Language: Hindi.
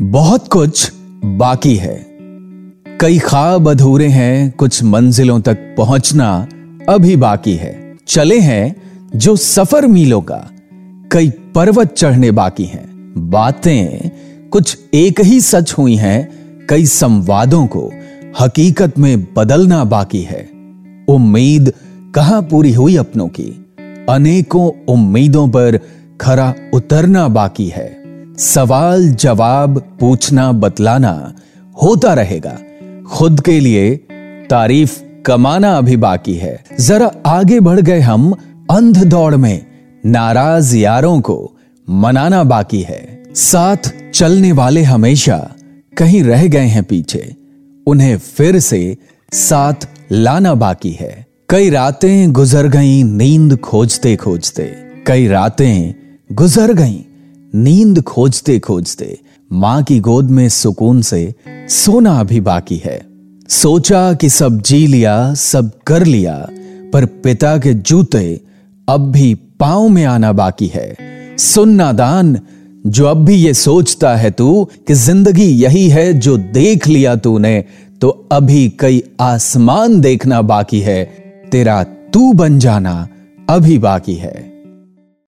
बहुत कुछ बाकी है। कई ख्वाब अधूरे हैं, कुछ मंजिलों तक पहुँचना अभी बाकी है। चले हैं जो सफ़र मीलों का, कई पर्वत चढ़ने बाकी हैं। बातें कुछ एक ही सच हुई हैं, कई संवादों को हकीकत में बदलना बाकी है। उम्मीद कहाँ पूरी हुई अपनों की? अनेकों उम्मीदों पर खरा उतरना बाकी है। सवाल, जवाब, पूछना, बतलाना होता रहेगा। खुद के लिए तारीफ़ कमाना अभी बाकी है। जरा आगे बढ़ गए हम अंध दौड़ में। नाराज़ यारों को मनाना बाकी है। साथ चलने वाले हमेशा कहीं रह गए हैं पीछे। उन्हें फिर से साथ लाना बाकी है। कई रातें गुजर गईं नींद खोजते खोजते कई रातें गुजर गईं नींद खोजते खोजते माँ की गोद में सुकून से सोना अभी बाकी है। सोचा कि सब जी लिया, सब कर लिया, पर पिता के जूते अब भी पाँव में आना बाकी है। सुन नादान, जो अब भी ये सोचता है तू कि ज़िंदगी यही है जो देख लिया तूने तो अभी कई आसमान देखना बाकी है। तेरा तू बन जाना अभी बाकी है।